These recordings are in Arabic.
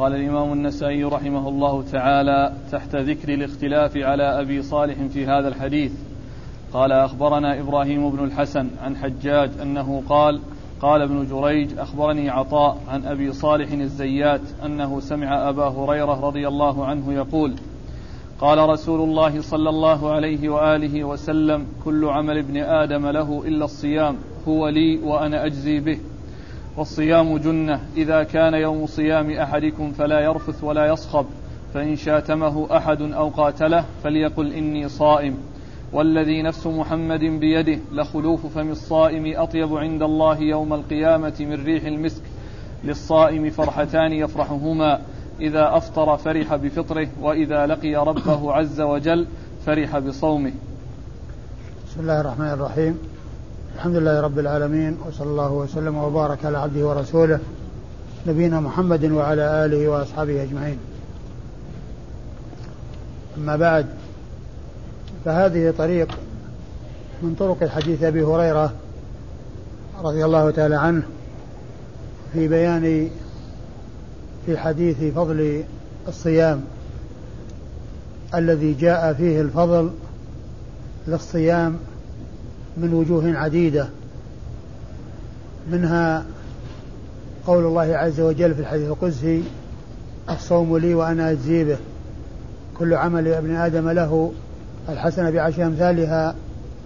قال الإمام النسائي رحمه الله تعالى تحت ذكر الاختلاف على أبي صالح في هذا الحديث. قال أخبرنا إبراهيم بن الحسن عن حجاج أنه قال قال ابن جريج أخبرني عطاء عن أبي صالح الزيات أنه سمع أبا هريرة رضي الله عنه يقول قال رسول الله صلى الله عليه وآله وسلم كل عمل ابن آدم له إلا الصيام هو لي وأنا أجزي به. والصيام جنة. إذا كان يوم صيام أحدكم فلا يرفث ولا يصخب فإن شاتمه أحد أو قاتله فليقل إني صائم. والذي نفس محمد بيده لخلوف فم الصائم أطيب عند الله يوم القيامة من ريح المسك للصائم فرحتان يفرحهما. إذا أفطر فرح بفطره وإذا لقي ربه عز وجل فرح بصومه. بسم الله الرحمن الرحيم. الحمد لله رب العالمين وصلى الله وسلم وبارك على عبده ورسوله نبينا محمد وعلى آله وأصحابه أجمعين. أما بعد فهذه طريق من طرق حديث أبي هريرة رضي الله تعالى عنه في بيان في حديث فضل الصيام الذي جاء فيه الفضل للصيام من وجوه عديدة منها قول الله عز وجل في الحديث القدسي الصوم لي وأنا أجزي به. كل عمل ابن آدم له الحسنة بعشر أمثالها.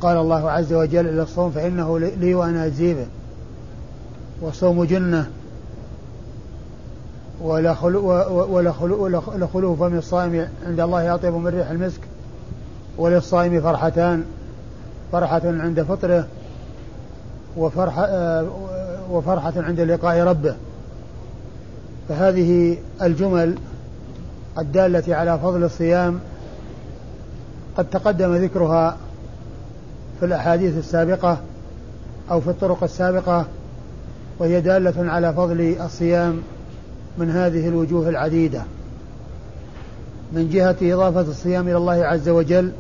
قال الله عز وجل إلى الصوم فإنه لي وأنا أجزي به. والصوم جنة ولخلو فم الصائم عند الله أطيب من ريح المسك وللصائم فرحتان. فرحة عند فطره وفرحة, وفرحة عند لقاء ربه. فهذه الجمل الدالة على فضل الصيام قد تقدم ذكرها في الأحاديث السابقة أو في الطرق السابقة وهي دالة على فضل الصيام من هذه الوجوه العديدة. من جهة إضافة الصيام إلى الله عز وجل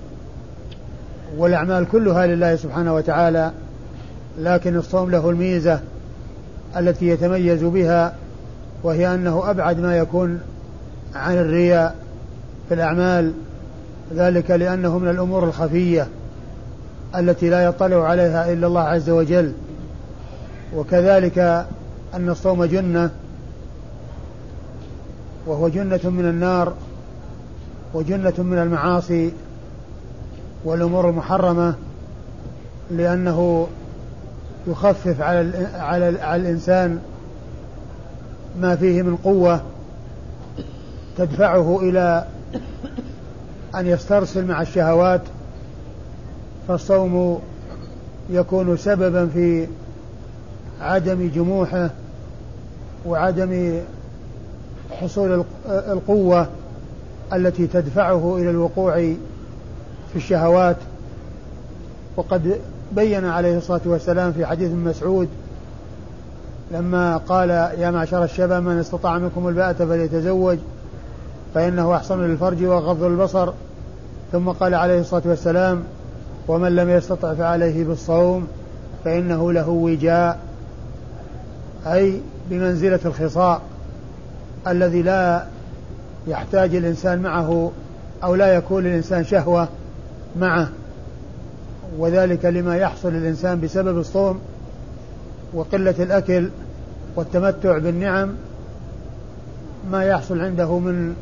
والأعمال كلها لله سبحانه وتعالى لكن الصوم له الميزة التي يتميز بها وهي أنه أبعد ما يكون عن الرياء في الأعمال ذلك لأنه من الأمور الخفية التي لا يطلع عليها إلا الله عز وجل. وكذلك أن الصوم جنة وهو جنة من النار وجنة من المعاصي والأمور المحرمة لأنه يخفف على على على الإنسان ما فيه من قوة تدفعه إلى أن يسترسل مع الشهوات فالصوم يكون سببا في عدم جموحه وعدم حصول القوة التي تدفعه إلى الوقوع في الشهوات وقد بين عليه الصلاة والسلام في حديث مسعود لما قال يا معشر الشباب من استطاع منكم الباءة فليتزوج فإنه أحسن للفرج وغض البصر. ثم قال عليه الصلاة والسلام ومن لم يستطع فعليه بالصوم فإنه له وجاء أي بمنزلة الخصاء الذي لا يحتاج الإنسان معه أو لا يكون للإنسان شهوة. معه وذلك لما يحصل للإنسان بسبب الصوم وقلة الأكل والتمتع بالنعم ما يحصل عنده من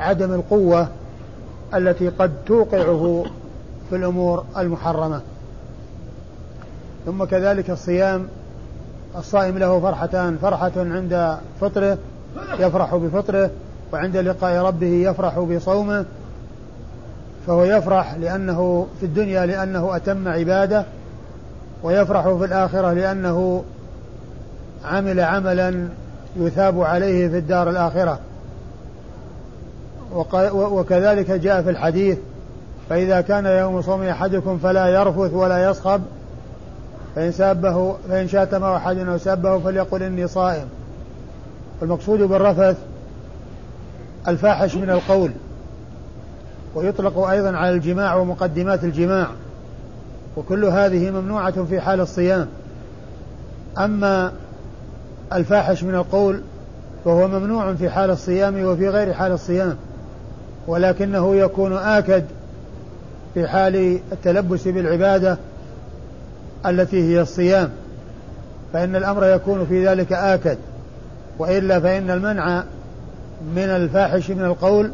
عدم القوة التي قد توقعه في الأمور المحرمة. ثم كذلك الصيام الصائم له فرحتان فرحة عند فطره يفرح بفطره وعند لقاء ربه يفرح بصومه فهو يفرح لأنه في الدنيا لأنه أتم عبادة ويفرح في الآخرة لأنه عمل عملا يثاب عليه في الدار الآخرة. وكذلك جاء في الحديث فإذا كان يوم صوم أحدكم فلا يرفث ولا يصخب فإن سابه فإن شاتم أحد أو سابه فليقل إني صائم. المقصود بالرفث الفاحش من القول. ويطلق أيضا على الجماع ومقدمات الجماع وكل هذه ممنوعة في حال الصيام. أما الفاحش من القول فهو ممنوع في حال الصيام وفي غير حال الصيام ولكنه يكون آكد في حال التلبس بالعبادة التي هي الصيام. فإن الأمر يكون في ذلك آكد وإلا فإن المنع من الفاحش من القول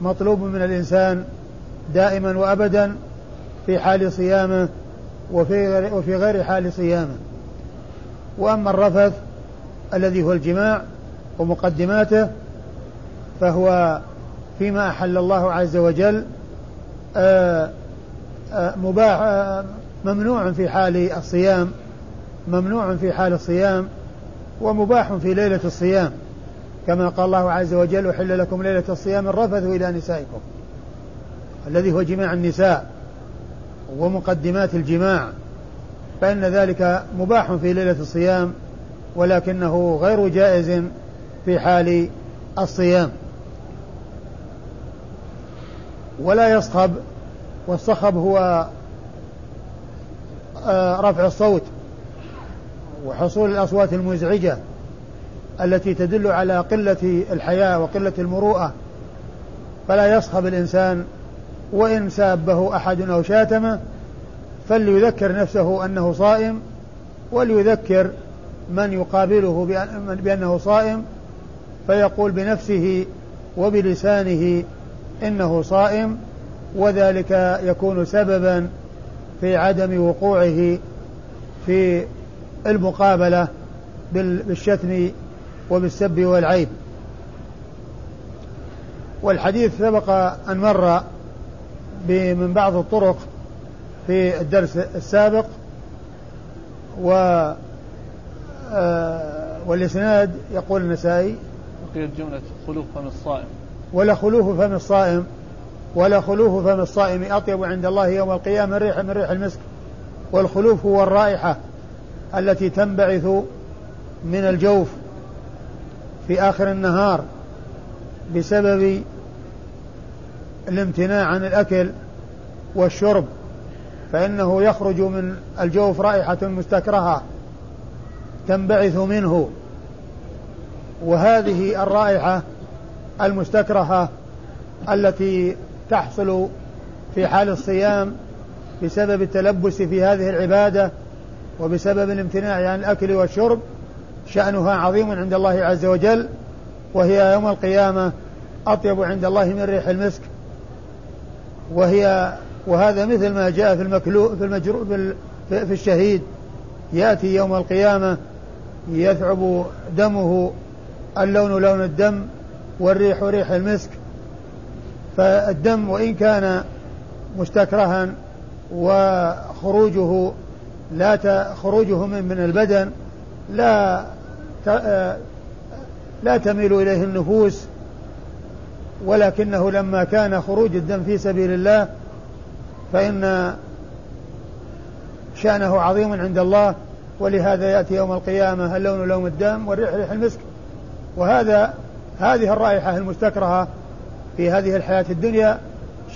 مطلوب من الإنسان دائما وأبدا في حال صيامه وفي وفي غير حال صيامه. وأما الرفث الذي هو الجماع ومقدماته فهو فيما أحل الله عز وجل آه، آه، مباح آه، ممنوع في حال الصيام ممنوع في حال الصيام ومباح في ليلة الصيام. كما قال الله عز وجل وحل لكم ليلة الصيام الرفث إلى نسائكم الذي هو جماع النساء ومقدمات الجماع فإن ذلك مباح في ليلة الصيام ولكنه غير جائز في حال الصيام. ولا يصخب والصخب هو آه، رفع الصوت وحصول الأصوات المزعجة. التي تدل على قلة الحياة وقلة المروءة. فلا يصخب الإنسان وإن سابه أحد أو شاتمه فليذكر نفسه أنه صائم وليذكر من يقابله بأنه صائم فيقول بنفسه وبلسانه إنه صائم وذلك يكون سببا في عدم وقوعه في المقابلة بالشتم وبالسب والعيب. والحديث سبق أن مر من بعض الطرق في الدرس السابق و آه، والإسناد يقول النسائي بقيت جملة خلوف فم الصائم. ولا خلوف فم الصائم ولا خلوف فم الصائم أطيب عند الله يوم القيامة ريح من ريح المسك والخلوف هو الرائحة التي تنبعث من الجوف. في آخر النهار بسبب الامتناع عن الأكل والشرب فإنه يخرج من الجوف رائحة مستكرهة تنبعث منه. وهذه الرائحة المستكرهة التي تحصل في حال الصيام بسبب التلبس في هذه العبادة وبسبب الامتناع عن الأكل والشرب شأنها عظيم عند الله عز وجل وهي يوم القيامة أطيب عند الله من ريح المسك. وهي وهذا مثل ما جاء في المكلو في المجرو في, في الشهيد. يأتي يوم القيامة يثعب دمه اللون لون الدم والريح ريح المسك. فالدم وإن كان مستكرها وخروجه لا خروجه من من البدن لا لا تميل إليه النفوس ولكنه لما كان خروج الدم في سبيل الله فإن شأنه عظيم عند الله ولهذا يأتي يوم القيامة اللون لون الدم والريح ريح المسك. وهذا هذه الرائحة المستكرهة في هذه الحياة الدنيا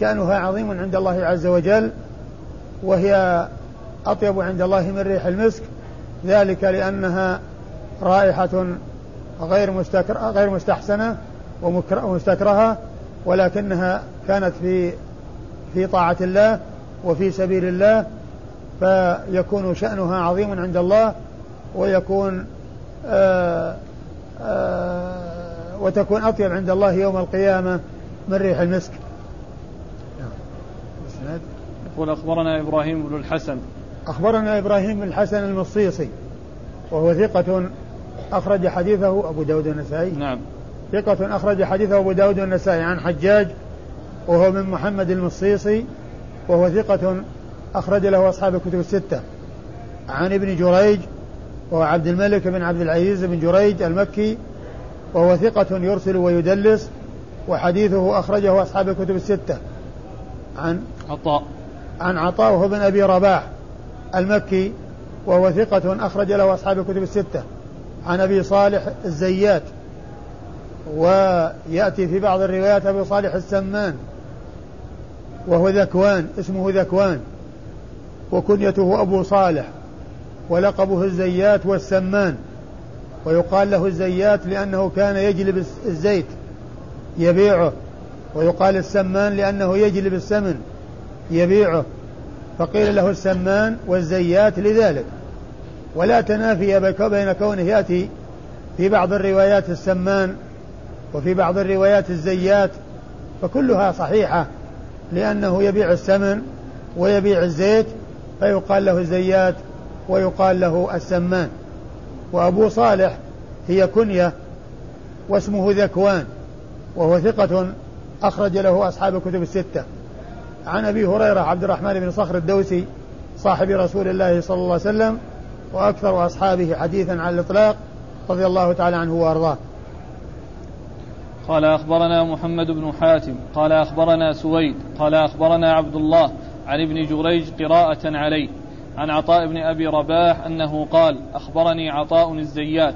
شأنها عظيم عند الله عز وجل وهي أطيب عند الله من ريح المسك. ذلك لأنها رائحة غير مستكر غير مستحسنة ومستكرهة ولكنها كانت في في طاعة الله وفي سبيل الله فيكون شأنها عظيم عند الله ويكون آآ آه، آآ آه، وتكون أطيب عند الله يوم القيامة من ريح المسك. يقول أخبرنا إبراهيم بن الحسن. أخبرنا إبراهيم بن الحسن المصيصي وهو ثقة أخرج حديثه أبو داود النسائي نعم. ثقة أخرج حديثه أبو داود النسائي عن حجاج وهو من محمد المصيصي وهو ثقة أخرج له أصحاب الكتب الستة. عن ابن جريج وهو عبد الملك بن عبد العزيز بن جريج المكي وهو ثقة يرسل ويدلس وحديثه أخرجه أصحاب الكتب الستة. عن عطاء. عن عطاء وهو بن أبي رباح المكي وهو ثقة أخرج له أصحاب الكتب الستة. عن أبي صالح الزيات ويأتي في بعض الروايات أبي صالح السمان وهو ذكوان اسمه ذكوان وكنيته أبو صالح ولقبه الزيات والسمان ويقال له الزيات لأنه كان يجلب الزيت يبيعه ويقال السمان لأنه يجلب السمن يبيعه فقيل له السمان والزيات لذلك. ولا تنافي بين كونه يأتي في بعض الروايات السمان وفي بعض الروايات الزيات فكلها صحيحة لأنه يبيع السمن ويبيع الزيت فيقال له الزيات ويقال له السمان. وأبو صالح هي كنية واسمه ذكوان وهو ثقة أخرج له أصحاب الكتب الستة. عن أبي هريرة عبد الرحمن بن صخر الدوسي صاحب رسول الله صلى الله عليه وسلم وأكثر أصحابه حديثا على الإطلاق رضي الله تعالى عنه وأرضاه. قال أخبرنا محمد بن حاتم قال أخبرنا سويد قال أخبرنا عبد الله عن ابن جريج قراءة عليه عن عطاء بن أبي رباح أنه قال أخبرني عطاء الزيات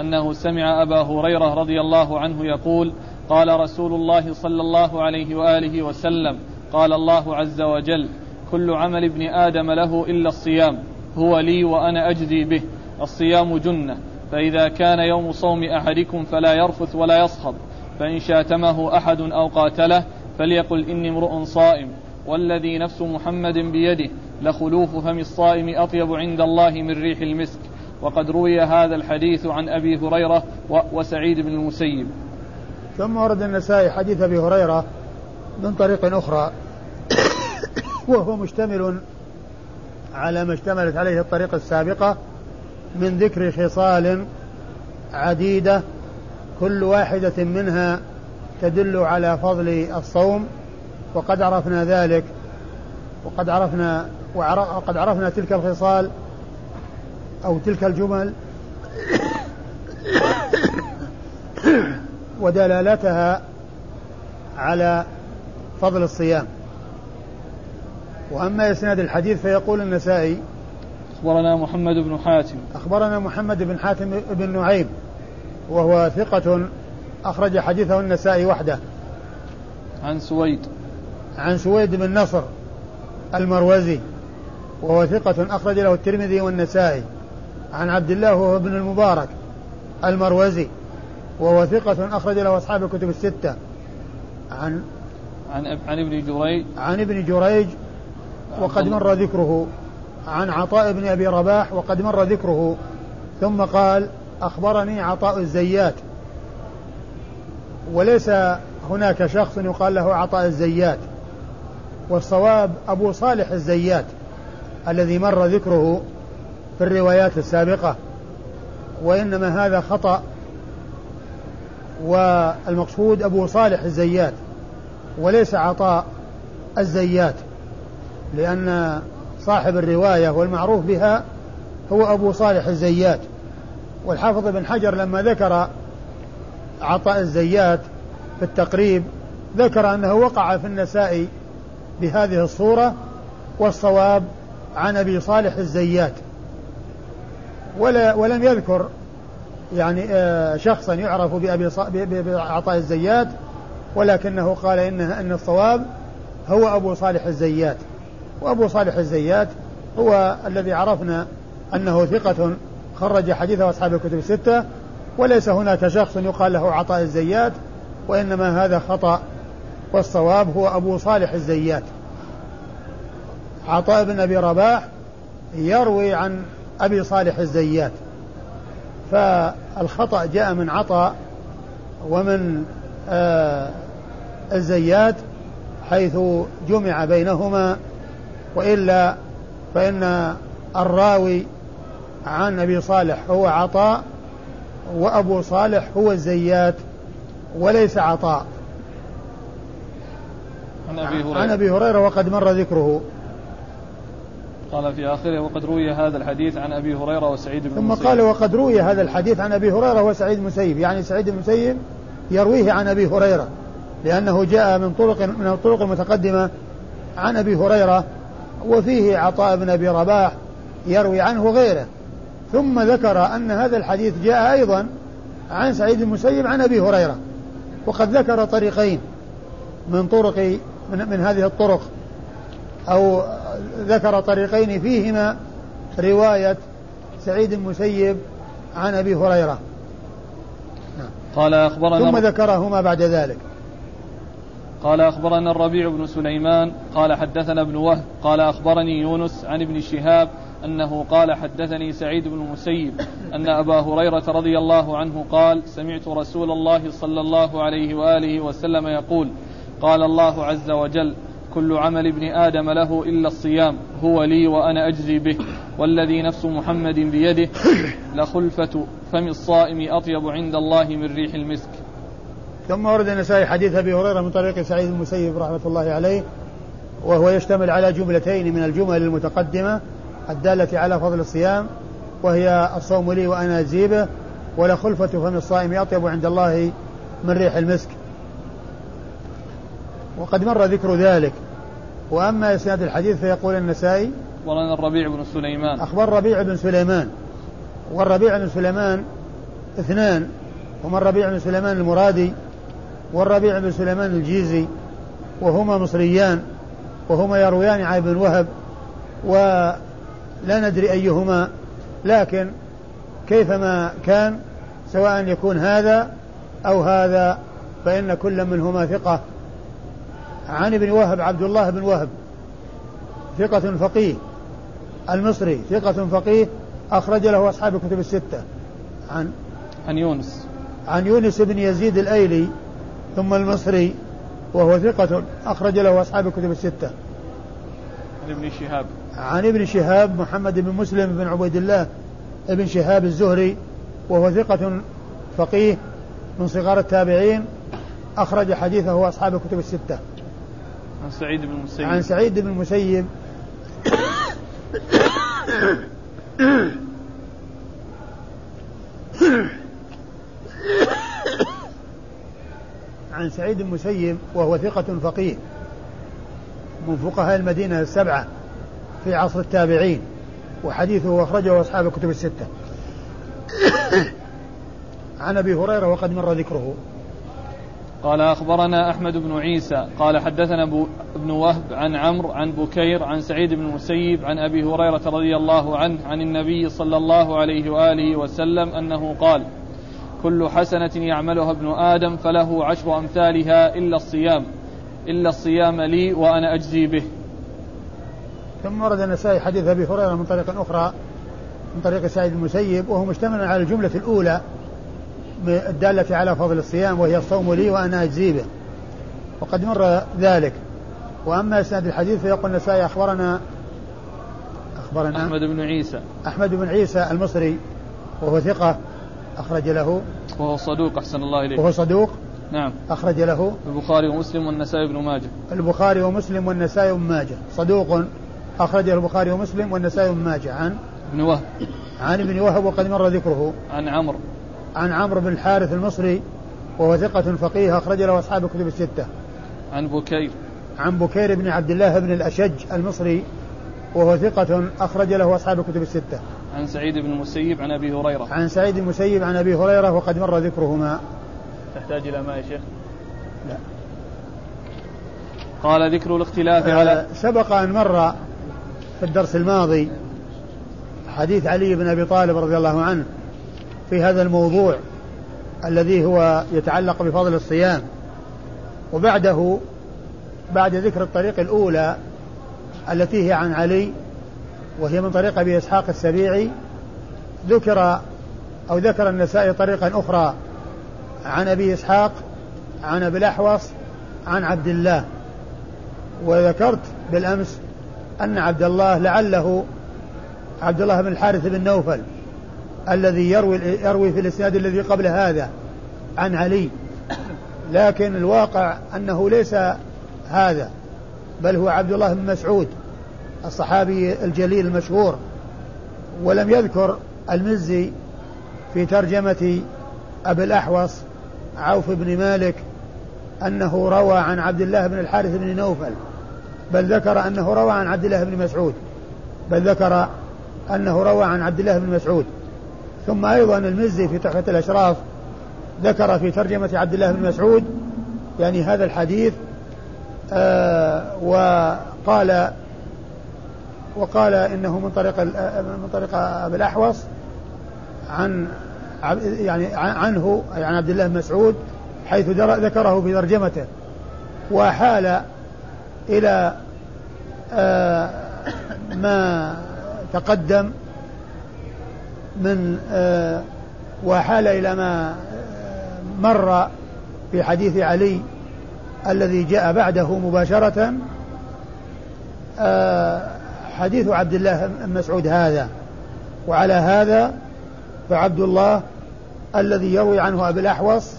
أنه سمع أبا هريرة رضي الله عنه يقول قال رسول الله صلى الله عليه وآله وسلم قال الله عز وجل كل عمل ابن آدم له إلا الصيام. هو لي وأنا أجزي به الصيام جنة. فإذا كان يوم صوم أحدكم فلا يرفث ولا يصخب. فإن شاتمه أحد أو قاتله فليقل إني امرؤ صائم. والذي نفس محمد بيده لخلوف فم الصائم أطيب عند الله من ريح المسك. وقد روي هذا الحديث عن أبي هريرة وسعيد بن المسيب. ثم ورد النسائي حديث أبي هريرة من طريق أخرى وهو مشتمل على ما اشتملت عليه الطريقة السابقة من ذكر خصال عديدة كل واحدة منها تدل على فضل الصوم وقد عرفنا ذلك وقد عرفنا وقد عرفنا تلك الخصال أو تلك الجمل ودلالتها على فضل الصيام. وأما إسناد الحديث فيقول النسائي أخبرنا محمد بن حاتم. أخبرنا محمد بن حاتم بن نعيم وهو ثقة أخرج حديثه النسائي وحده. عن سويد. عن سويد بن نصر المروزي وهو ثقة أخرج له الترمذي والنسائي. عن عبد الله وهو ابن المبارك المروزي وهو ثقة أخرج له أصحاب الكتب الستة. عن عن عن ابن جريج. عن ابن جريج وقد مر ذكره عن عطاء بن أبي رباح وقد مر ذكره. ثم قال أخبرني عطاء الزيات. وليس هناك شخص يقال له عطاء الزيات. والصواب أبو صالح الزيات الذي مر ذكره في الروايات السابقة. وإنما هذا خطأ. والمقصود أبو صالح الزيات وليس عطاء الزيات. لأن صاحب الرواية والمعروف بها هو أبو صالح الزيات. والحافظ بن حجر لما ذكر عطاء الزيات في التقريب ذكر أنه وقع في النساء بهذه الصورة والصواب عن أبي صالح الزيات. ولا ولم يذكر يعني آه، شخصا يعرف بأبي بعطاء الزيات ولكنه قال إن أن الصواب هو أبو صالح الزيات. وأبو صالح الزيات هو الذي عرفنا أنه ثقة خرج حديثه أصحاب الكتب الستة وليس هناك شخص يقال له عطاء الزيات وإنما هذا خطأ والصواب هو أبو صالح الزيات. عطاء بن أبي رباح يروي عن أبي صالح الزيات. فالخطأ جاء من عطاء ومن آه الزيات حيث جمع بينهما وإلا فإن الراوي عن أبي صالح هو عطاء وأبو صالح هو الزيات وليس عطاء. عن أبي هريرة. عن أبي هريرة وقد مر ذكره. قال في آخره وقد روي هذا الحديث عن أبي هريرة وسعيد بن ثم قال وقد روي هذا الحديث عن أبي هريرة وسعيد المسيب. يعني سعيد المسيب يرويه عن أبي هريرة لأنه جاء من طرق من الطرق المتقدمة. عن أبي هريرة وفيه عطاء بن أبي رباح يروي عنه غيره ثم ذكر أن هذا الحديث جاء أيضا عن سعيد المسيب عن أبي هريرة. وقد ذكر طريقين من طرق من, من هذه الطرق. أو ذكر طريقين فيهما رواية سعيد المسيب عن أبي هريرة. قال أخبرنا ثم ذكرهما بعد ذلك. قال أخبرنا الربيع بن سليمان قال حدثنا ابن وهب قال أخبرني يونس عن ابن شهاب أنه قال حدثني سعيد بن المسيب أن أبا هريرة رضي الله عنه قال سمعت رسول الله صلى الله عليه وآله وسلم يقول قال الله عز وجل كل عمل ابن آدم له إلا الصيام هو لي وأنا أجزي به والذي نفس محمد بيده لخلفة فم الصائم أطيب عند الله من ريح المسك ثم ورد النسائي حديث أبي هريرة من طريق سعيد المسيب رحمة الله عليه وهو يشتمل على جملتين من الجمل المتقدمة الدالة على فضل الصيام وهي الصوم لي وأنا اجزي ولا خلفة فم الصائم أطيب عند الله من ريح المسك. وقد مر ذكر ذلك. وأما إسناد الحديث فيقول النسائي أخبرنا الربيع بن سليمان. أخبر ربيع بن سليمان. والربيع بن سليمان اثنان هما الربيع بن سليمان المرادي والربيع بن سليمان الجيزي وهما مصريان وهما يرويان عن ابن وهب ولا ندري أيهما لكن كيفما كان سواء يكون هذا أو هذا فإن كل منهما ثقة. عن ابن وهب عبد الله بن وهب ثقة فقيه. المصري ثقة فقيه أخرج له أصحاب الكتب الستة. عن عن يونس. عن يونس بن يزيد الأيلي ثم المصري وهو ثقة أخرج له أصحاب الكتب الستة عن ابن شهاب عن ابن شهاب محمد بن مسلم بن عبيد الله ابن شهاب الزهري وهو ثقة فقيه من صغار التابعين أخرج حديثه أصحاب الكتب الستة عن سعيد بن المسيب عن سعيد بن المسيب عن سعيد المسيب وهو ثقة فقيه من فقهاء المدينة السبعة في عصر التابعين وحديثه أخرجه أصحاب الكتب الستة. عن أبي هريرة وقد مر ذكره. قال أخبرنا أحمد بن عيسى قال حدثنا ابن وهب عن عمرو عن بكير عن سعيد بن المسيب عن أبي هريرة رضي الله عنه عن النبي صلى الله عليه وآله وسلم أنه قال كل حسنة يعملها ابن آدم فله عشر أمثالها إلا الصيام إلا الصيام لي وأنا أجزي به. ثم ورد النسائي حديث أبي هريرة من طريق أخرى من طريق سعيد المسيب وهو مشتمل على الجملة الأولى الدالة على فضل الصيام وهي الصوم لي وأنا أجزي به. وقد مر ذلك. وأما إسناد الحديث فيقول النسائي أخبرنا أخبرنا أحمد بن عيسى. أحمد بن عيسى المصري وهو ثقة. أخرج له. وهو صدوق أحسن الله إليه وهو صدوق. نعم. أخرج له. البخاري ومسلم والنسائي بن ماجه. البخاري ومسلم والنسائي بن ماجه. صدوق. أخرجه البخاري ومسلم والنسائي بن ماجه. عن؟ ابن وهب. عن ابن وهب وقد مر ذكره. عن عمرو. عن عمرو بن الحارث المصري وهو ثقة فقيه أخرج له أصحاب الكتب الستة. عن بكير. عن بكير بن عبد الله بن الأشج المصري وهو ثقة أخرج له أصحاب الكتب الستة. عن سعيد بن المسيب عن أبي هريرة. عن سعيد بن المسيب عن أبي هريرة وقد مر ذكرهما. تحتاج إلى ماء يا شيخ؟ لا. قال ذكر الاختلاف آه على سبق أن مر في الدرس الماضي حديث علي بن أبي طالب رضي الله عنه في هذا الموضوع الذي هو يتعلق بفضل الصيام وبعده بعد ذكر الطريق الأولى التي هي عن علي وهي من طريق أبي إسحاق السبيعي ذكر أو ذكر النسائي طريقا أخرى عن أبي إسحاق عن أبي الأحوص عن عبد الله. وذكرت بالأمس أن عبد الله لعله عبد الله بن الحارث بن نوفل الذي يروي يروي في الإسناد الذي قبل هذا عن علي. لكن الواقع أنه ليس هذا بل هو عبد الله بن مسعود. الصحابي الجليل المشهور ولم يذكر المزي في ترجمة أبي الأحوص عوف بن مالك أنه روى عن عبد الله بن الحارث بن نوفل بل ذكر أنه روى عن عبد الله بن مسعود بل ذكر أنه روى عن عبد الله بن مسعود. ثم أيضا المزي في تحفة الأشراف ذكر في ترجمة عبد الله بن مسعود يعني هذا الحديث آه وقال وقال إنه من طريق من طريق أبي الأحوص عن يعني عنه أي عن عبد الله بن مسعود حيث ذكره في ترجمته. وحال إلى آه، ما تقدم من آه، وحال إلى ما مر في حديث علي الذي جاء بعده مباشرة آه، حديث عبد الله بن مسعود هذا. وعلى هذا فعبد الله الذي يروي عنه أبو الأحوص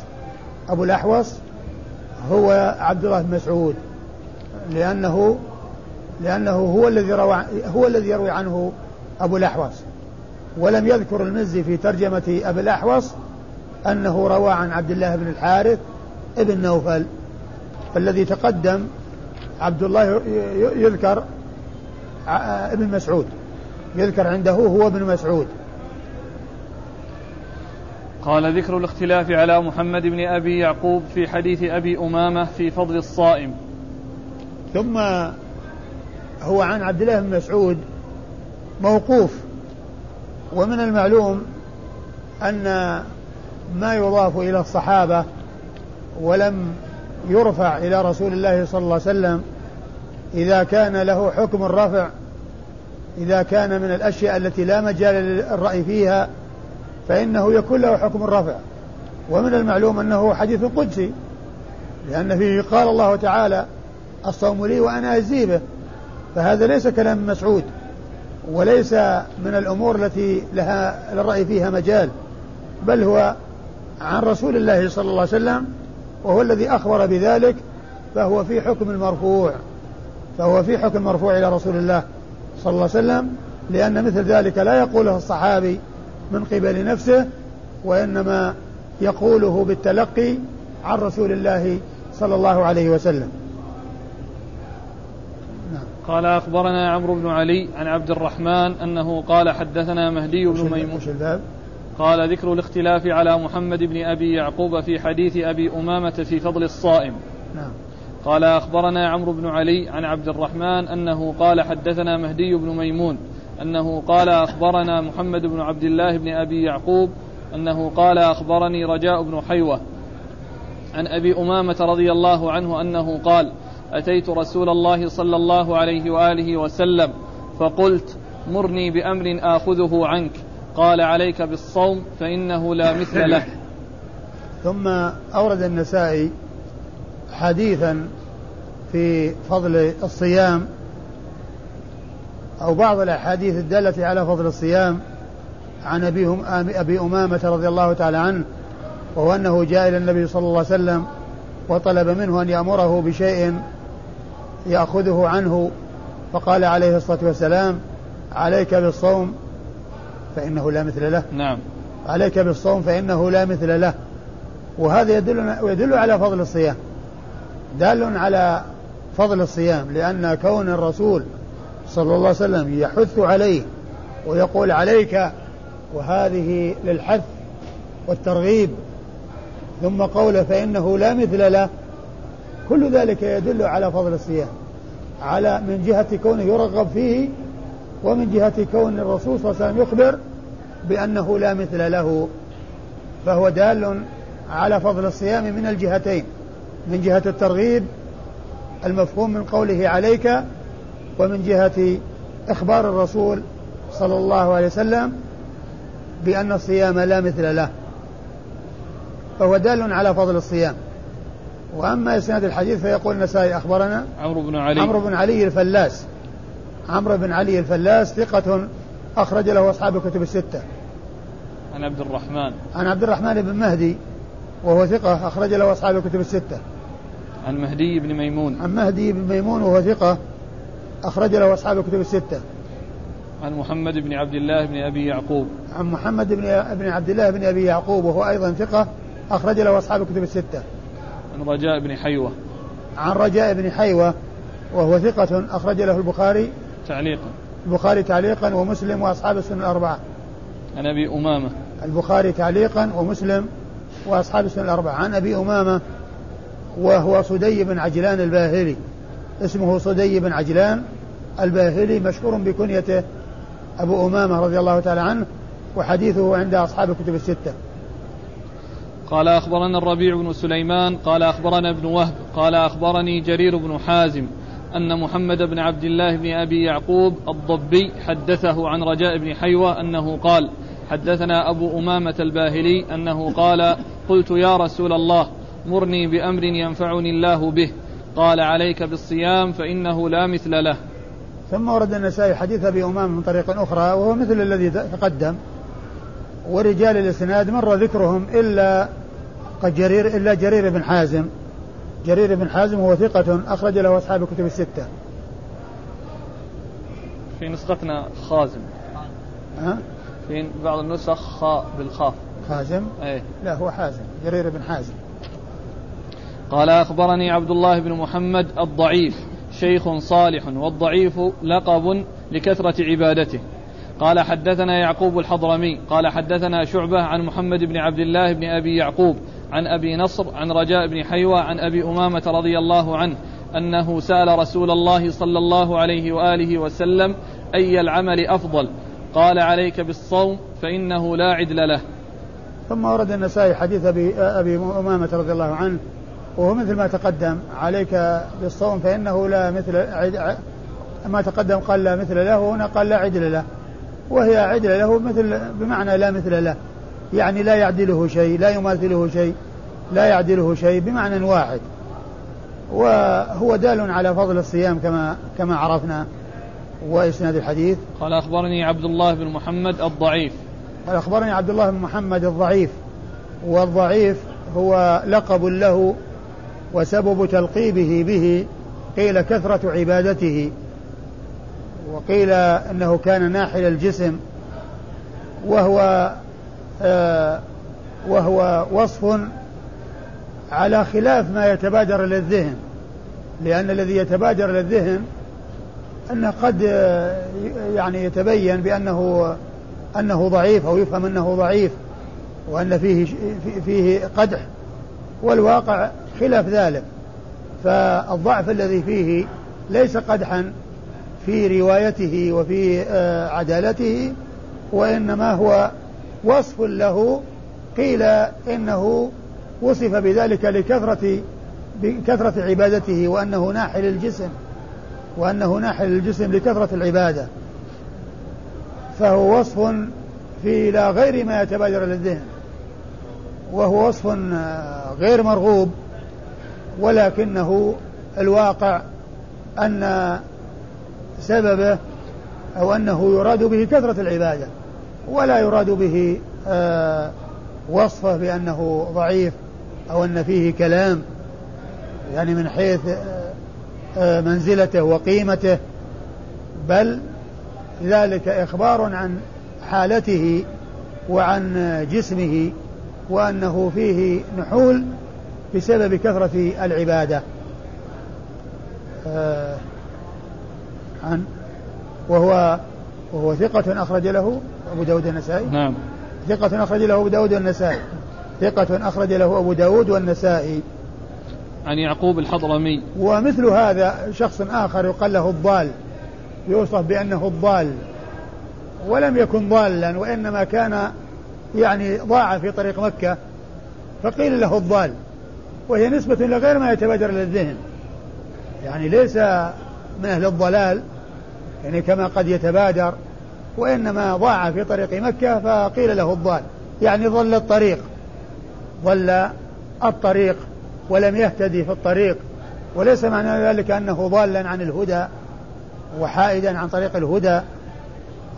أبو الأحوص هو عبد الله بن مسعود. لأنه لأنه هو الذي روى هو الذي يروي عنه أبو الأحوص. ولم يذكر المزي في ترجمة أبي الأحوص أنه روى عن عبد الله بن الحارث ابن نوفل. فالذي تقدم عبد الله يذكر ابن مسعود. يذكر عنده هو ابن مسعود. قال ذكر الاختلاف على محمد بن أبي يعقوب في حديث أبي أمامة في فضل الصائم. ثم هو عن عبد الله بن مسعود موقوف. ومن المعلوم أن ما يضاف إلى الصحابة ولم يرفع إلى رسول الله صلى الله عليه وسلم إذا كان له حكم الرفع إذا كان من الأشياء التي لا مجال للرأي فيها فإنه يكون له حكم الرفع. ومن المعلوم أنه حديث قدسي لأن فيه قال الله تعالى الصوم لي وأنا أجزي به. فهذا ليس كلام مسعود وليس من الأمور التي لها الرأي فيها مجال بل هو عن رسول الله صلى الله عليه وسلم وهو الذي أخبر بذلك فهو في حكم المرفوع. فهو في حكم مرفوع إلى رسول الله صلى الله عليه وسلم لأن مثل ذلك لا يقوله الصحابي من قبل نفسه وإنما يقوله بالتلقي عن رسول الله صلى الله عليه وسلم. نعم. قال أخبرنا عمرو بن علي عن عبد الرحمن أنه قال حدثنا مهدي بن ميمون. قال ذكر الاختلاف على محمد بن أبي يعقوب في حديث أبي أمامة في فضل الصائم. نعم. قال أخبرنا عمرو بن علي عن عبد الرحمن أنه قال حدثنا مهدي بن ميمون أنه قال أخبرنا محمد بن عبد الله بن أبي يعقوب أنه قال أخبرني رجاء بن حيوة عن أبي أمامة رضي الله عنه أنه قال أتيت رسول الله صلى الله عليه وآله وسلم فقلت مرني بأمر آخذه عنك قال عليك بالصوم فإنه لا مثل له ثم أورد النسائي حديثا في فضل الصيام أو بعض الأحاديث الدالة على فضل الصيام. عن أبي, أبي أمامة رضي الله تعالى عنه وهو أنه جاء إلى النبي صلى الله عليه وسلم وطلب منه أن يأمره بشيء يأخذه عنه فقال عليه الصلاة والسلام عليك بالصوم فإنه لا مثل له. نعم. عليك بالصوم فإنه لا مثل له. وهذا يدل يدل على فضل الصيام. دال على فضل الصيام لأن كون الرسول صلى الله عليه وسلم يحث عليه ويقول عليك وهذه للحث والترغيب ثم قوله فإنه لا مثل له كل ذلك يدل على فضل الصيام على من جهة كونه يرغب فيه ومن جهة كون الرسول صلى الله عليه وسلم يخبر بأنه لا مثل له فهو دال على فضل الصيام من الجهتين. من جهة الترغيب المفهوم من قوله عليك ومن جهة إخبار الرسول صلى الله عليه وسلم بأن الصيام لا مثل له فهو دال على فضل الصيام. وأما إسناد الحديث فيقول النسائي أخبرنا عمرو بن علي. عمرو بن علي الفلاس. عمرو بن علي الفلاس ثقة أخرج له أصحاب الكتب الستة. عن عبد الرحمن. عن عبد الرحمن بن مهدي وهو ثقة أخرج له أصحاب الكتب الستة. عن مهدي بن ميمون عن مهدي بن ميمون وهو ثقة أخرج له أصحاب الكتب الستة. عن محمد بن عبد الله بن أبي يعقوب. عن محمد بن بن عبد الله بن أبي يعقوب وهو أيضا ثقة أخرج له أصحاب الكتب الستة. عن رجاء بن حيوة. عن رجاء بن حيوة وهو ثقة أخرج له البخاري تعليقا. البخاري تعليقا ومسلم وأصحاب السنن الأربعة. عن أبي أمامة. البخاري تعليقا ومسلم وأصحاب السنن الأربعة عن أبي أمامة وهو صدي بن عجلان الباهلي. اسمه صدي بن عجلان الباهلي مشهور بكنيته أبو أمامة رضي الله تعالى عنه وحديثه عند أصحاب الكتب الستة. قال أخبرنا الربيع بن سليمان قال أخبرنا ابن وهب قال أخبرني جرير بن حازم أن محمد بن عبد الله بن أبي يعقوب الضبي حدثه عن رجاء بن حيوة أنه قال حدثنا أبو أمامة الباهلي أنه قال قلت يا رسول الله مرني بأمر ينفعني الله به. قال عليك بالصيام فإنه لا مثل له. ثم ورد النسائي حديث أبي أمامة من طريق أخرى وهو مثل الذي تقدم. ورجال الإسناد مر ذكرهم إلا قد جرير إلا جرير بن حازم. جرير بن حازم هو ثقة أخرج له أصحاب الكتب الستة. في نسختنا خازم. ها؟ في بعض النسخ خاء بالخاء. خازم؟ إيه. لا هو حازم. جرير بن حازم. قال أخبرني عبد الله بن محمد الضعيف شيخ صالح والضعيف لقب لكثرة عبادته. قال حدثنا يعقوب الحضرمي قال حدثنا شعبة عن محمد بن عبد الله بن أبي يعقوب عن أبي نصر عن رجاء بن حيوى عن أبي أمامة رضي الله عنه أنه سأل رسول الله صلى الله عليه وآله وسلم أي العمل أفضل؟ قال عليك بالصوم فإنه لا عدل له. ثم ورد النسائي حديث أبي, أبي أمامة رضي الله عنه وهو مثل ما تقدم عليك بالصوم فإنه لا مثل ما تقدم قال لا مثل له وهنا قال لا عدل له. وهي عدل له مثل بمعنى لا مثل له. يعني لا يعدله شيء لا يماثله شيء لا يعدله شيء بمعنى واحد. وهو دال على فضل الصيام كما كما عرفنا وإسناد الحديث. قال أخبرني عبد الله بن محمد الضعيف. قال أخبرني عبد الله بن محمد الضعيف. والضعيف هو لقب له وسبب تلقيبه به قيل كثرة عبادته وقيل أنه كان ناحل الجسم وهو آه وهو وصف على خلاف ما يتبادر إلى الذهن لأن الذي يتبادر إلى الذهن أنه قد آه، يعني يتبين بأنه أنه ضعيف أو يفهم أنه ضعيف وأن فيه فيه قدح. والواقع خلاف ذلك. فالضعف الذي فيه ليس قدحا في روايته وفي آه، عدالته وإنما هو وصف له قيل إنه وصف بذلك لكثرة بكثرة عبادته وأنه ناحل الجسم وأنه ناحل الجسم لكثرة العبادة. فهو وصف في لا غير ما يتبادر للذهن وهو وصف آه، غير مرغوب ولكنه الواقع أن سببه أو أنه يراد به كثرة العبادة ولا يراد به آه وصفه بأنه ضعيف أو أن فيه كلام يعني من حيث آه, آه، منزلته وقيمته بل ذلك إخبار عن حالته وعن جسمه وأنه فيه نحول بسبب كثرة العبادة. آه عن وهو وهو ثقة أخرج له أبو داود النسائي. نعم. ثقة أخرج له أبو داود والنسائي ثقة أخرج له أبو داود والنسائي. عن يعقوب الحضرمي. ومثل هذا شخص آخر يقال له الضال. يوصف بأنه الضال. ولم يكن ضالا وإنما كان يعني ضاع في طريق مكة فقيل له الضال وهي نسبة لغير ما يتبادر للذهن يعني ليس من أهل الضلال يعني كما قد يتبادر وإنما ضاع في طريق مكة فقيل له الضال. يعني ضل الطريق ضل الطريق ولم يهتدي في الطريق. وليس معنى ذلك أنه ضالا عن الهدى وحائدا عن طريق الهدى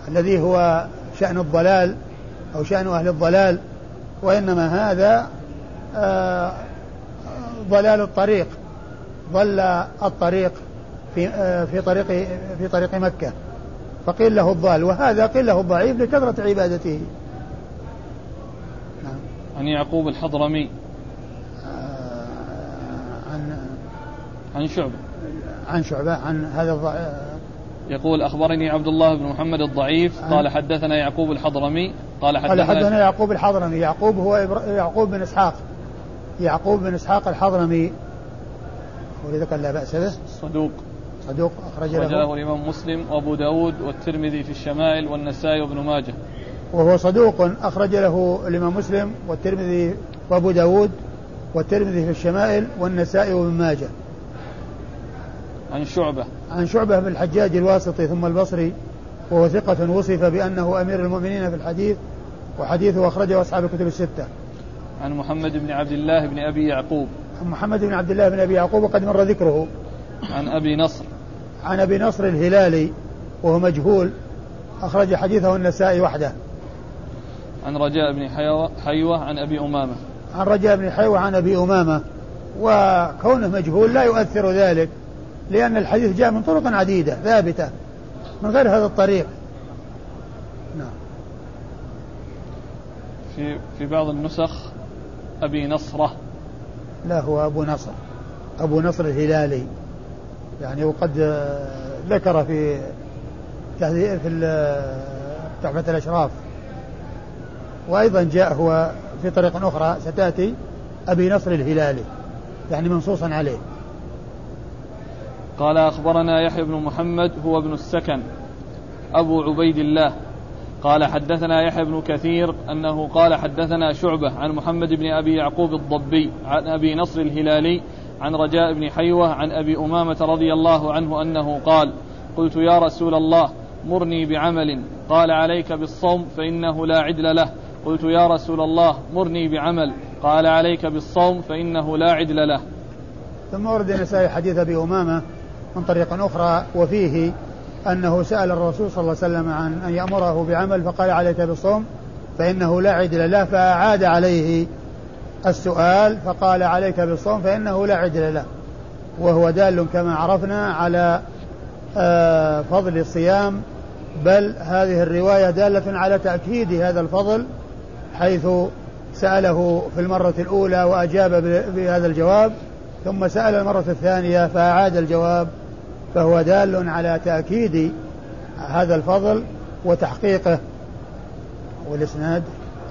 الذي هو شأن الضلال. أو شأن أهل الضلال وإنما هذا آه، ضلال الطريق ضل الطريق في آه، في طريق في طريق مكة. فقيل له الضال وهذا قيل له الضعيف لكثرة عبادته. نعم. عن يعقوب الحضرمي. آه، عن عن شعبة. عن شعبة عن هذا الضعيف يقول أخبرني عبد الله بن محمد الضعيف قال حدثنا يعقوب الحضرمي قال حدثنا, قال حدثنا يعقوب. الحضرمي. يعقوب هو يعقوب بن إسحاق. يعقوب بن إسحاق الحضرمي. ولذا قال لا بأس به. صدوق. صدوق أخرج له. أخرجه الإمام مسلم وأبو داود والترمذي في الشمائل والنسائي وابن ماجه. وهو صدوق أخرج له الإمام مسلم والترمذي وأبو داود والترمذي في الشمائل والنسائي وابن ماجه. عن شعبة. عن شعبة بن الحجاج الواسطي ثم البصري. وهو ثقة وصف بأنه أمير المؤمنين في الحديث وحديثه أخرجه أصحاب الكتب الستة. عن محمد بن عبد الله بن أبي يعقوب. عن محمد بن عبد الله بن أبي يعقوب وقد مر ذكره. عن أبي نصر. عن أبي نصر الهلالي وهو مجهول أخرج حديثه النسائي وحده. عن رجاء بن حيوة, حيوة عن أبي أمامة. عن رجاء بن حيوة عن أبي أمامة. وكونه مجهول لا يؤثر ذلك لأن الحديث جاء من طرق عديدة ثابتة. من غير هذا الطريق. نعم. في في بعض النسخ أبي نصرة. لا هو أبو نصر. أبو نصر الهلالي. يعني وقد ذكر في في تحفة الأشراف. وأيضا جاء هو في طريق أخرى ستأتي أبي نصر الهلالي يعني منصوصا عليه. قال أخبرنا يحيى بن محمد هو ابن السكن. أبو عبيد الله. قال حدثنا يحيى بن كثير أنه قال حدثنا شعبة عن محمد بن أبي يعقوب الضبي عن أبي نصر الهلالي عن رجاء بن حيوة عن أبي أمامة رضي الله عنه أنه قال قلت يا رسول الله مرني بعمل. قال عليك بالصوم فإنه لا عدل له. قلت يا رسول الله مرني بعمل. قال عليك بالصوم فإنه لا عدل له. ثم ورد النسائي حديث أبي أمامة من طريق أخرى وفيه أنه سأل الرسول صلى الله عليه وسلم عن أن يأمره بعمل فقال عليك بالصوم فإنه لا عدل له فأعاد عليه السؤال فقال عليك بالصوم فإنه لا عدل له. وهو دال كما عرفنا على آه، فضل الصيام. بل هذه الرواية دالة على تأكيد هذا الفضل حيث سأله في المرة الأولى وأجاب بهذا الجواب ثم سأل المرة الثانية فأعاد الجواب. فهو دال على تأكيد هذا الفضل وتحقيقه. والإسناد؟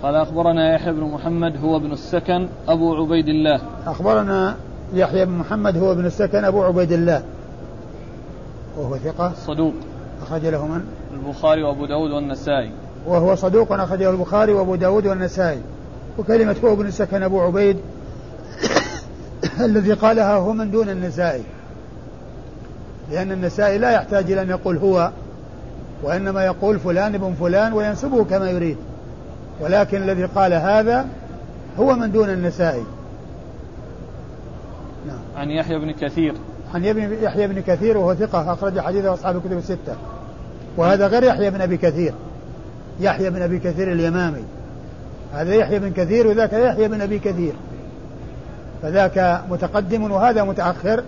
قال أخبرنا يحيى بن محمد هو ابن السكن أبو عبيد الله. أخبرنا يحيى بن محمد هو ابن السكن أبو عبيد الله. وهو ثقة؟ صدوق. أخرج له من؟ البخاري وأبو داود والنسائي. وهو صدوق أخرجه البخاري وأبو داود والنسائي. وكلمة هو ابن السكن أبو عبيد الذي قالها هو من دون النسائي. لأن النسائي لا يحتاج إلى أن يقول هو وإنما يقول فلان ابن فلان وينسبه كما يريد. ولكن الذي قال هذا هو من دون النسائي. نعم. عن يحيى بن كثير. عن يحيى بن كثير وهو ثقة أخرج حديثه أصحاب الكتب الستة. وهذا غير يحيى بن أبي كثير. يحيى بن أبي كثير اليمامي. هذا يحيى بن كثير وذاك يحيى بن أبي كثير. فذاك متقدم وهذا متأخر.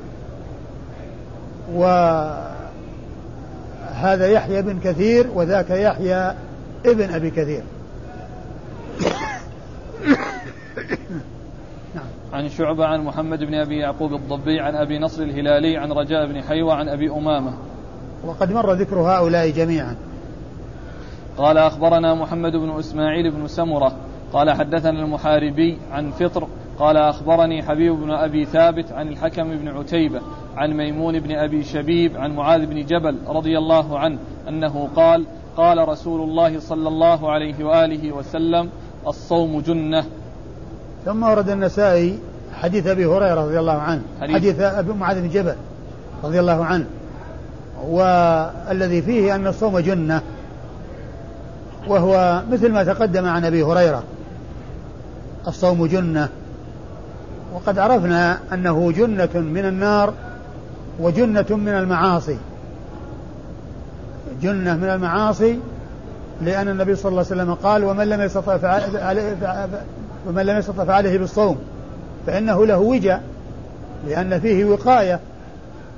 وهذا يحيى بن كثير وذاك يحيى ابن أبي كثير. عن شعبة عن محمد بن أبي يعقوب الضبي عن أبي نصر الهلالي عن رجاء بن حيوة عن أبي أمامة وقد مر ذكر هؤلاء جميعا قال أخبرنا محمد بن إسماعيل بن سمرة قال حدثنا المحاربي عن فطر قال أخبرني حبيب بن أبي ثابت عن الحكم بن عتيبة عن ميمون بن أبي شبيب عن معاذ بن جبل رضي الله عنه أنه قال قال رسول الله صلى الله عليه وآله وسلم الصوم جنة. ثم ورد النسائي حديث أبي هريرة رضي الله عنه حديث, حديث أبي معاذ بن جبل رضي الله عنه والذي فيه أن الصوم جنة وهو مثل ما تقدم عن أبي هريرة الصوم جنة. وقد عرفنا أنه جنة من النار وجنة من المعاصي. جنة من المعاصي لأن النبي صلى الله عليه وسلم قال ومن لم يستطع فعليه ومن لم يستطع فعليه بالصوم فإنه له وجى لأن فيه وقاية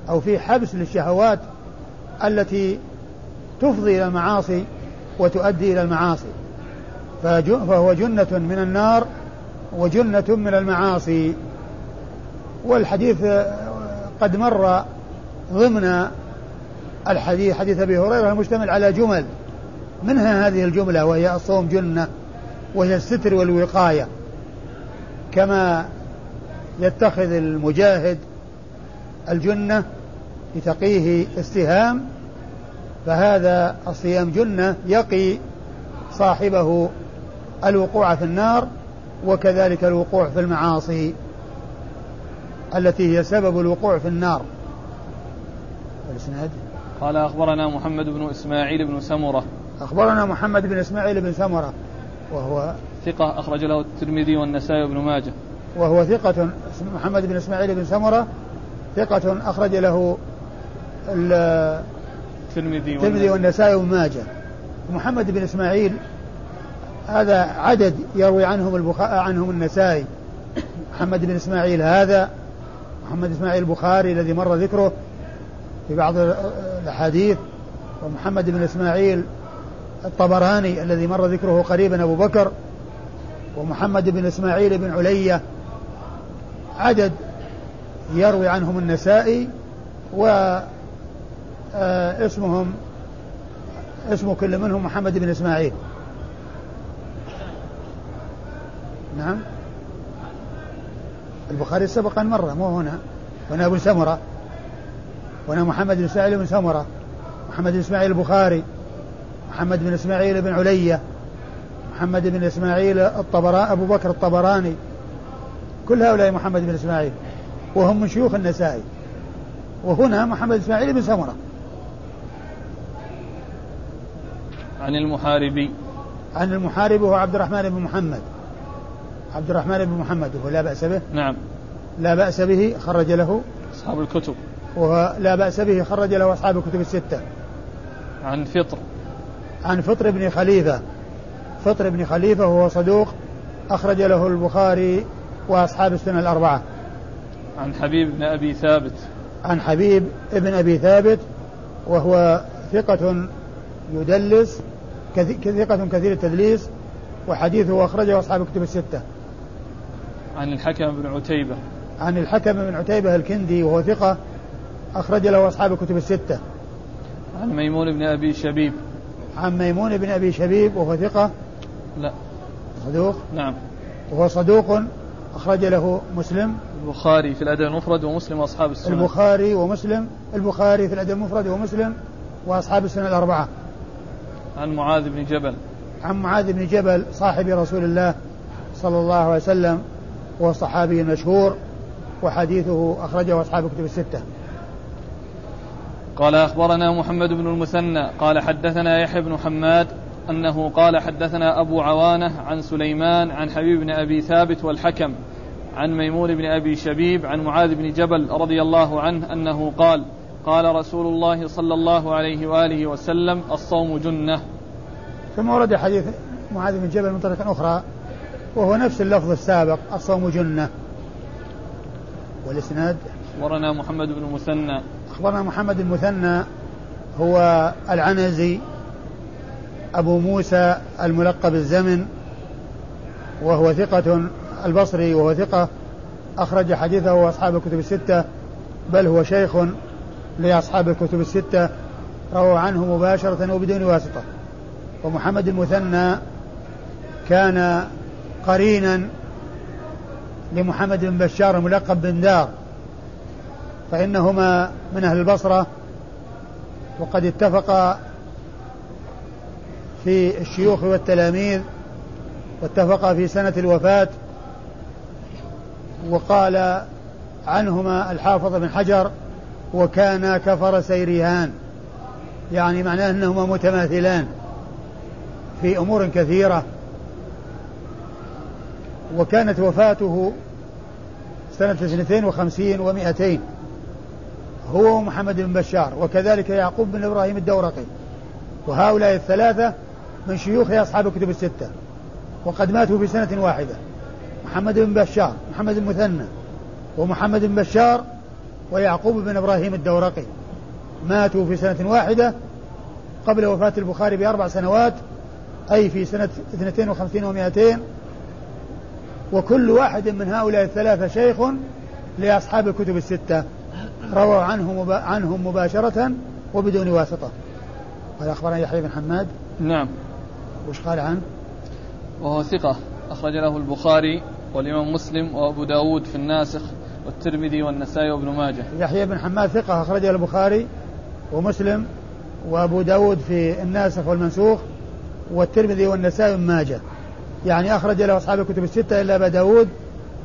أو فيه حبس للشهوات التي تفضي إلى المعاصي وتؤدي إلى المعاصي. فهو جنة من النار وجنة من المعاصي. والحديث قد مر ضمن الحديث حديث أبي هريرة المشتمل على جمل. منها هذه الجملة وهي الصوم جنة وهي الستر والوقاية. كما يتخذ المجاهد الجنة لتقيه استهام فهذا الصيام جنة يقي صاحبه الوقوع في النار وكذلك الوقوع في المعاصي التي هي سبب الوقوع في النار. الإسناد؟ قال أخبرنا محمد بن إسماعيل بن سمرة. أخبرنا محمد بن إسماعيل بن سمرة وهو ثقة أخرج له الترمذي والنسائي وابن ماجه. وهو ثقة محمد بن إسماعيل بن سمرة ثقة أخرج له الترمذي والنسائي وابن ماجه. محمد بن إسماعيل هذا عدد يروي عنهم البخاري عنهم النسائي. محمد بن إسماعيل هذا محمد إسماعيل البخاري الذي مر ذكره في بعض الأحاديث ومحمد بن إسماعيل الطبراني الذي مر ذكره قريبا أبو بكر ومحمد بن إسماعيل بن علية. عدد يروي عنهم النسائي و آه، اسمهم اسم كل منهم محمد بن إسماعيل. نعم. البخاري سبق أن مر مو هنا. هنا أبو سمرة. هنا محمد بن إسماعيل بن سمرة. محمد بن إسماعيل البخاري. محمد بن إسماعيل بن علية. محمد بن إسماعيل الطبراني أبو بكر الطبراني. كل هؤلاء محمد بن إسماعيل. وهم من شيوخ النسائي. وهنا محمد إسماعيل بن سمرة. عن المحاربي. عن المحارب هو عبد الرحمن بن محمد. عبد الرحمن بن محمد وهو لا بأس به. نعم. لا بأس به خرج له. أصحاب الكتب. وهو لا بأس به خرج له أصحاب الكتب الستة. عن فطر. عن فطر بن خليفة. فطر بن خليفة وهو صدوق أخرج له البخاري وأصحاب السنة الأربعة. عن حبيب بن أبي ثابت. عن حبيب بن أبي ثابت وهو ثقة يدلس ثقة كثير التدليس وحديثه أخرجه أصحاب الكتب الستة. عن الحكم بن عتيبة. عن الحكم بن عتيبة الكندي وهو ثقة أخرج له أصحاب الكتب الستة. عن ميمون بن أبي شبيب. عن ميمون بن أبي شبيب وهو ثقة. لا. صدوق. نعم. وهو صدوق أخرج له مسلم. البخاري في الأدب المفرد ومسلم وأصحاب السنة البخاري ومسلم. البخاري في الأدب المفرد ومسلم وأصحاب السنة الأربعة. عن معاذ بن جبل. عن معاذ بن جبل صاحب رسول الله صلى الله عليه وسلم. وهو الصحابي المشهور وحديثه أخرجه أصحاب الكتب الستة. قال أخبرنا محمد بن المثنى قال حدثنا يحيى بن حماد أنه قال حدثنا أبو عوانة عن سليمان عن حبيب بن أبي ثابت والحكم عن ميمون بن أبي شبيب عن معاذ بن جبل رضي الله عنه أنه قال قال رسول الله صلى الله عليه وآله وسلم الصوم جنة. ثم ورد حديث معاذ بن جبل من طريق أخرى وهو نفس اللفظ السابق الصوم جنة. والإسناد؟ أخبرنا محمد بن مثنى أخبرنا محمد المثنى هو العنزي أبو موسى الملقب الزمن وهو ثقة البصري وهو ثقة أخرج حديثه أصحاب الكتب الستة بل هو شيخ لأصحاب الكتب الستة رووا عنه مباشرة وبدون واسطة. ومحمد المثنى كان قرينا لمحمد بن بشار الملقب بن دار فإنهما من أهل البصرة وقد اتفقا في الشيوخ والتلاميذ واتفقا في سنة الوفاة وقال عنهما الحافظ بن حجر وكانا كفر سيريهان يعني معناه أنهما متماثلان في أمور كثيرة. وكانت وفاته سنة 52 و200 هو ومحمد بن بشار وكذلك يعقوب بن إبراهيم الدورقي. وهؤلاء الثلاثة من شيوخ أصحاب الكتب الستة. وقد ماتوا في سنة واحدة. محمد بن بشار محمد المثنى ومحمد بن بشار ويعقوب بن إبراهيم الدورقي. ماتوا في سنة واحدة قبل وفاة البخاري بأربع سنوات أي في سنة 52 و200 وكل واحد من هؤلاء الثلاثة شيخ لأصحاب الكتب الستة. رووا عنه عنهم مباشرة وبدون واسطة. قال أخبرنا يحيى بن حماد. نعم. وش قال عنه؟ وهو ثقة. أخرج له البخاري والإمام مسلم وأبو داود في الناسخ والترمذي والنسائي وابن ماجه. يحيى بن حماد ثقة. أخرجه البخاري ومسلم وأبو داود في الناسخ والمنسوخ والترمذي والنسائي وابن ماجه. يعني أخرج له أصحاب الكتب الستة إلا أبا داود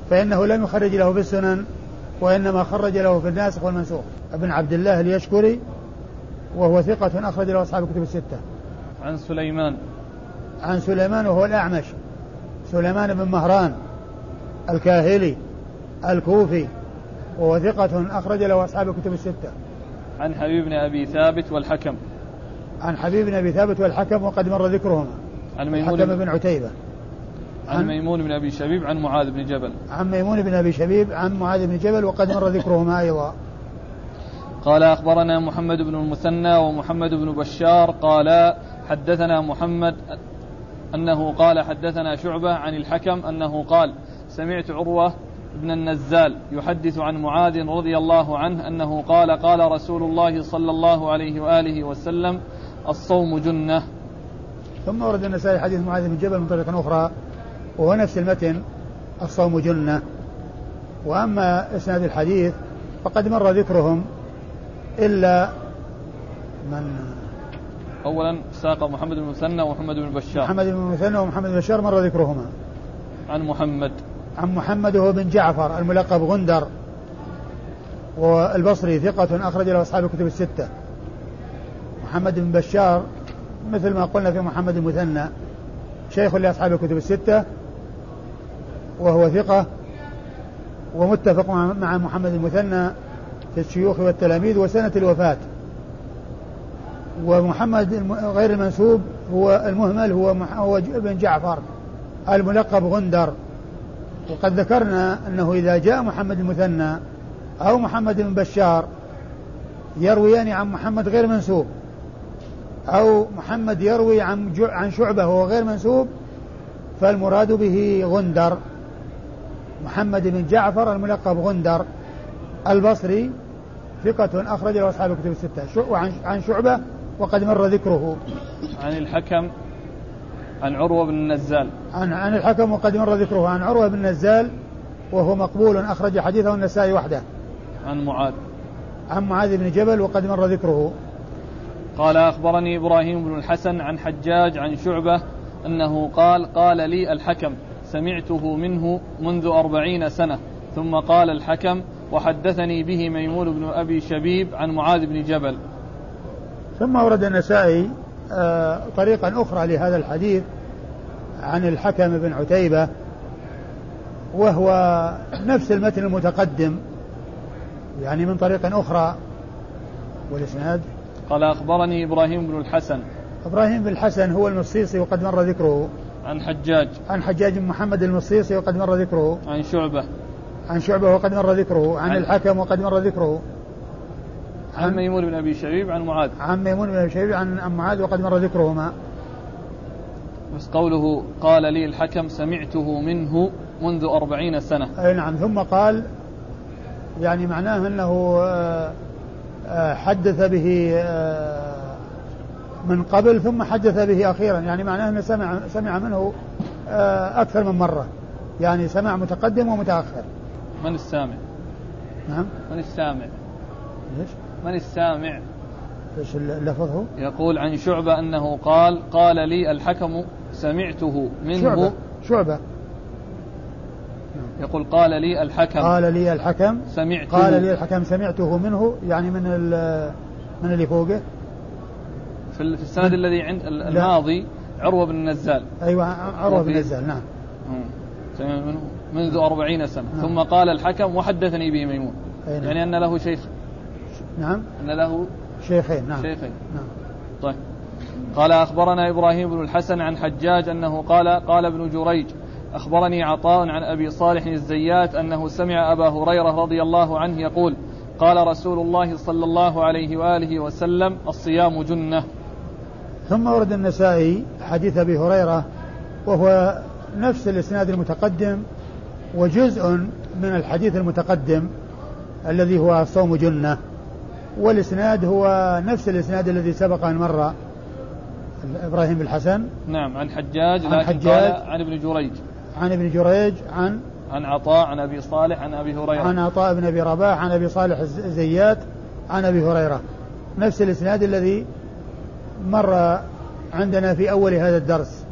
فإنه لم يخرج له في السنن وإنما خرج له في الناسخ والمنسوخ. ابن عبد الله اليشكري وهو ثقة أخرج له أصحاب الكتب الستة. عن سليمان. عن سليمان وهو الأعمش. سليمان بن مهران الكاهلي الكوفي وهو ثقة أخرج له أصحاب الكتب الستة. عن حبيب بن أبي ثابت والحكم. عن حبيب بن أبي ثابت والحكم وقد مر ذكرهما. عن ميمون الحكم بن عتيبة. عن ميمون بن أبي شبيب عن معاذ بن جبل. عن ميمون بن أبي شبيب عن معاذ بن جبل وقد مر ذكرهما أيضا. قال أخبرنا محمد بن المثنى ومحمد بن بشار قال حدثنا محمد أنه قال حدثنا شعبة عن الحكم أنه قال سمعت عروة بن النزال يحدث عن معاذ رضي الله عنه أنه قال قال رسول الله صلى الله عليه وآله وسلم الصوم جنة. ثم ورد النسائي حديث معاذ بن جبل من طريقة أخرى. وهو نفس المتن الصوم جنة. وأما إسناد الحديث فقد مر ذكرهم إلا من أولا ساق محمد بن مثنى ومحمد بن بشار. محمد بن مثنى ومحمد بن بشار مر ذكرهما. عن محمد. عن محمد هو بن جعفر الملقب غندر. والبصري ثقة أخرج له أصحاب الكتب الستة. محمد بن بشار مثل ما قلنا في محمد المثنى شيخ لأصحاب الكتب الستة. وهو ثقة ومتفق مع محمد المثنى في الشيوخ والتلاميذ وسنة الوفاة. ومحمد غير المنسوب هو المهمل هو هو ابن جعفر الملقب غندر. وقد ذكرنا أنه إذا جاء محمد المثنى أو محمد بن بشار يرويان عن محمد غير منسوب أو محمد يروي عن عن شعبة وهو غير منسوب فالمراد به غندر. محمد بن جعفر الملقب غندر البصري ثقة أخرج له أصحاب الكتب الستة. عن شعبة وقد مر ذكره. عن الحكم عن عروة بن النزال. عن عن الحكم وقد مر ذكره. عن عروة بن النزال وهو مقبول أخرج حديثه النسائي وحده. عن معاذ. عن معاذ بن جبل وقد مر ذكره. قال أخبرني إبراهيم بن الحسن عن حجاج عن شعبة أنه قال قال لي الحكم سمعته منه منذ أربعين سنة. ثم قال الحكم وحدثني به ميمون بن أبي شبيب عن معاذ بن جبل. ثم ورد النسائي آه، طريقا أخرى لهذا الحديث عن الحكم بن عتيبة وهو نفس المتن المتقدم يعني من طريق أخرى. والإسناد؟ قال أخبرني إبراهيم بن الحسن. إبراهيم بن الحسن هو المصيصي وقد مر ذكره. عن حجاج. عن حجاج بن محمد المصيصي وقد مر ذكره. عن شعبة. عن شعبة وقد مر ذكره. عن, عن الحكم وقد مر ذكره. عن ميمون بن أبي شبيب عن معاذ. عن ميمون بن أبي شبيب عن عن معاذ وقد مر ذكرهما. بس قوله قال لي الحكم سمعته منه منذ أربعين سنة. أي نعم. ثم قال يعني معناه أنه آه، آه، حدث به آه، من قبل ثم حدث به أخيرا. يعني معناه أنه سمع, سمع منه أكثر من مرة. يعني سمع متقدم ومتأخر. من السامع؟ نعم. من السامع؟ ليش من السامع؟ إيش اللفظ هو؟ يقول عن شعبة أنه قال قال لي الحكم سمعته منه. شعبة. شعبة. يقول قال لي الحكم. قال لي الحكم. سمعته. قال لي الحكم سمعته منه يعني من من اللي فوقه. في السند الذي عند الماضي عروة بن النزال. أيوة عروة بن النزال نعم. سمع منه منذ أربعين سنة. نعم. ثم قال الحكم وحدثني به ميمون. نعم. يعني أن له شيخ. نعم. أن له شيخين نعم. شيخين. نعم. طيب. قال أخبرنا إبراهيم بن الحسن عن حجاج أنه قال قال ابن جريج أخبرني عطاء عن أبي صالح الزيات أنه سمع أبا هريرة رضي الله عنه يقول قال رسول الله صلى الله عليه وآله وسلم الصيام جنة. ثم ورد النسائي حديث أبي هريرة وهو نفس الإسناد المتقدم وجزء من الحديث المتقدم الذي هو الصوم جنة والإسناد هو نفس الإسناد الذي سبق أن مر إبراهيم بن الحسن. نعم عن حجاج عن حجاج. عن ابن جريج. عن ابن جريج عن عن عطاء عن أبي صالح عن أبي هريرة. عن عطاء بن أبي رباح عن أبي صالح الزيات عن أبي هريرة. نفس الإسناد الذي مر عندنا في أول هذا الدرس.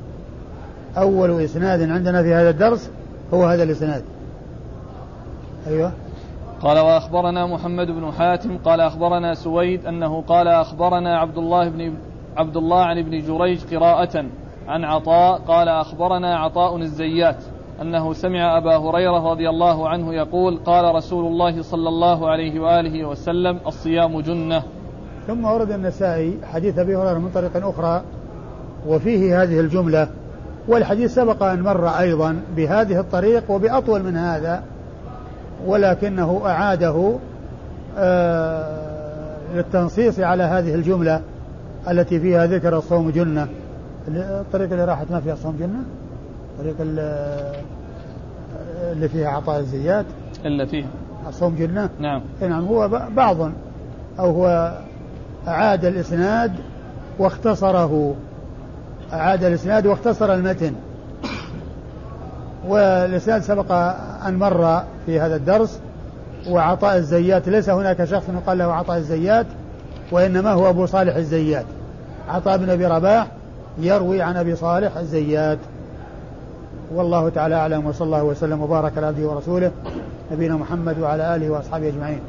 أول إسناد عندنا في هذا الدرس هو هذا الإسناد. أيوه. قال وأخبرنا محمد بن حاتم قال أخبرنا سويد أنه قال أخبرنا عبد الله بن عبد الله عن ابن جريج قراءة عن عطاء قال أخبرنا عطاء الزيات أنه سمع أبا هريرة رضي الله عنه يقول قال رسول الله صلى الله عليه وآله وسلم الصيام جنة. ثم ورد النسائي حديث أبي هريرة من طريق أخرى وفيه هذه الجملة والحديث سبق أن مر أيضا بهذه الطريق وبأطول من هذا ولكنه أعاده آه، للتنصيص على هذه الجملة التي فيها ذكر الصوم جنة. الطريق اللي راحت ما فيها صوم جنة؟ الطريق اللي فيها عطاء الزيات؟ إلا فيها. الصوم جنة؟ نعم. نعم هو بعض أو هو أعاد الإسناد واختصره. أعاد الإسناد واختصر المتن. والإسناد سبق أن مر في هذا الدرس وعطاء الزيات ليس هناك شخص يقال له عطاء الزيات وإنما هو أبو صالح الزيات. عطاء بن أبي رباح يروي عن أبي صالح الزيات. والله تعالى أعلم وصلى الله وسلم وبارك على عبده ورسوله نبينا محمد وعلى آله وأصحابه أجمعين.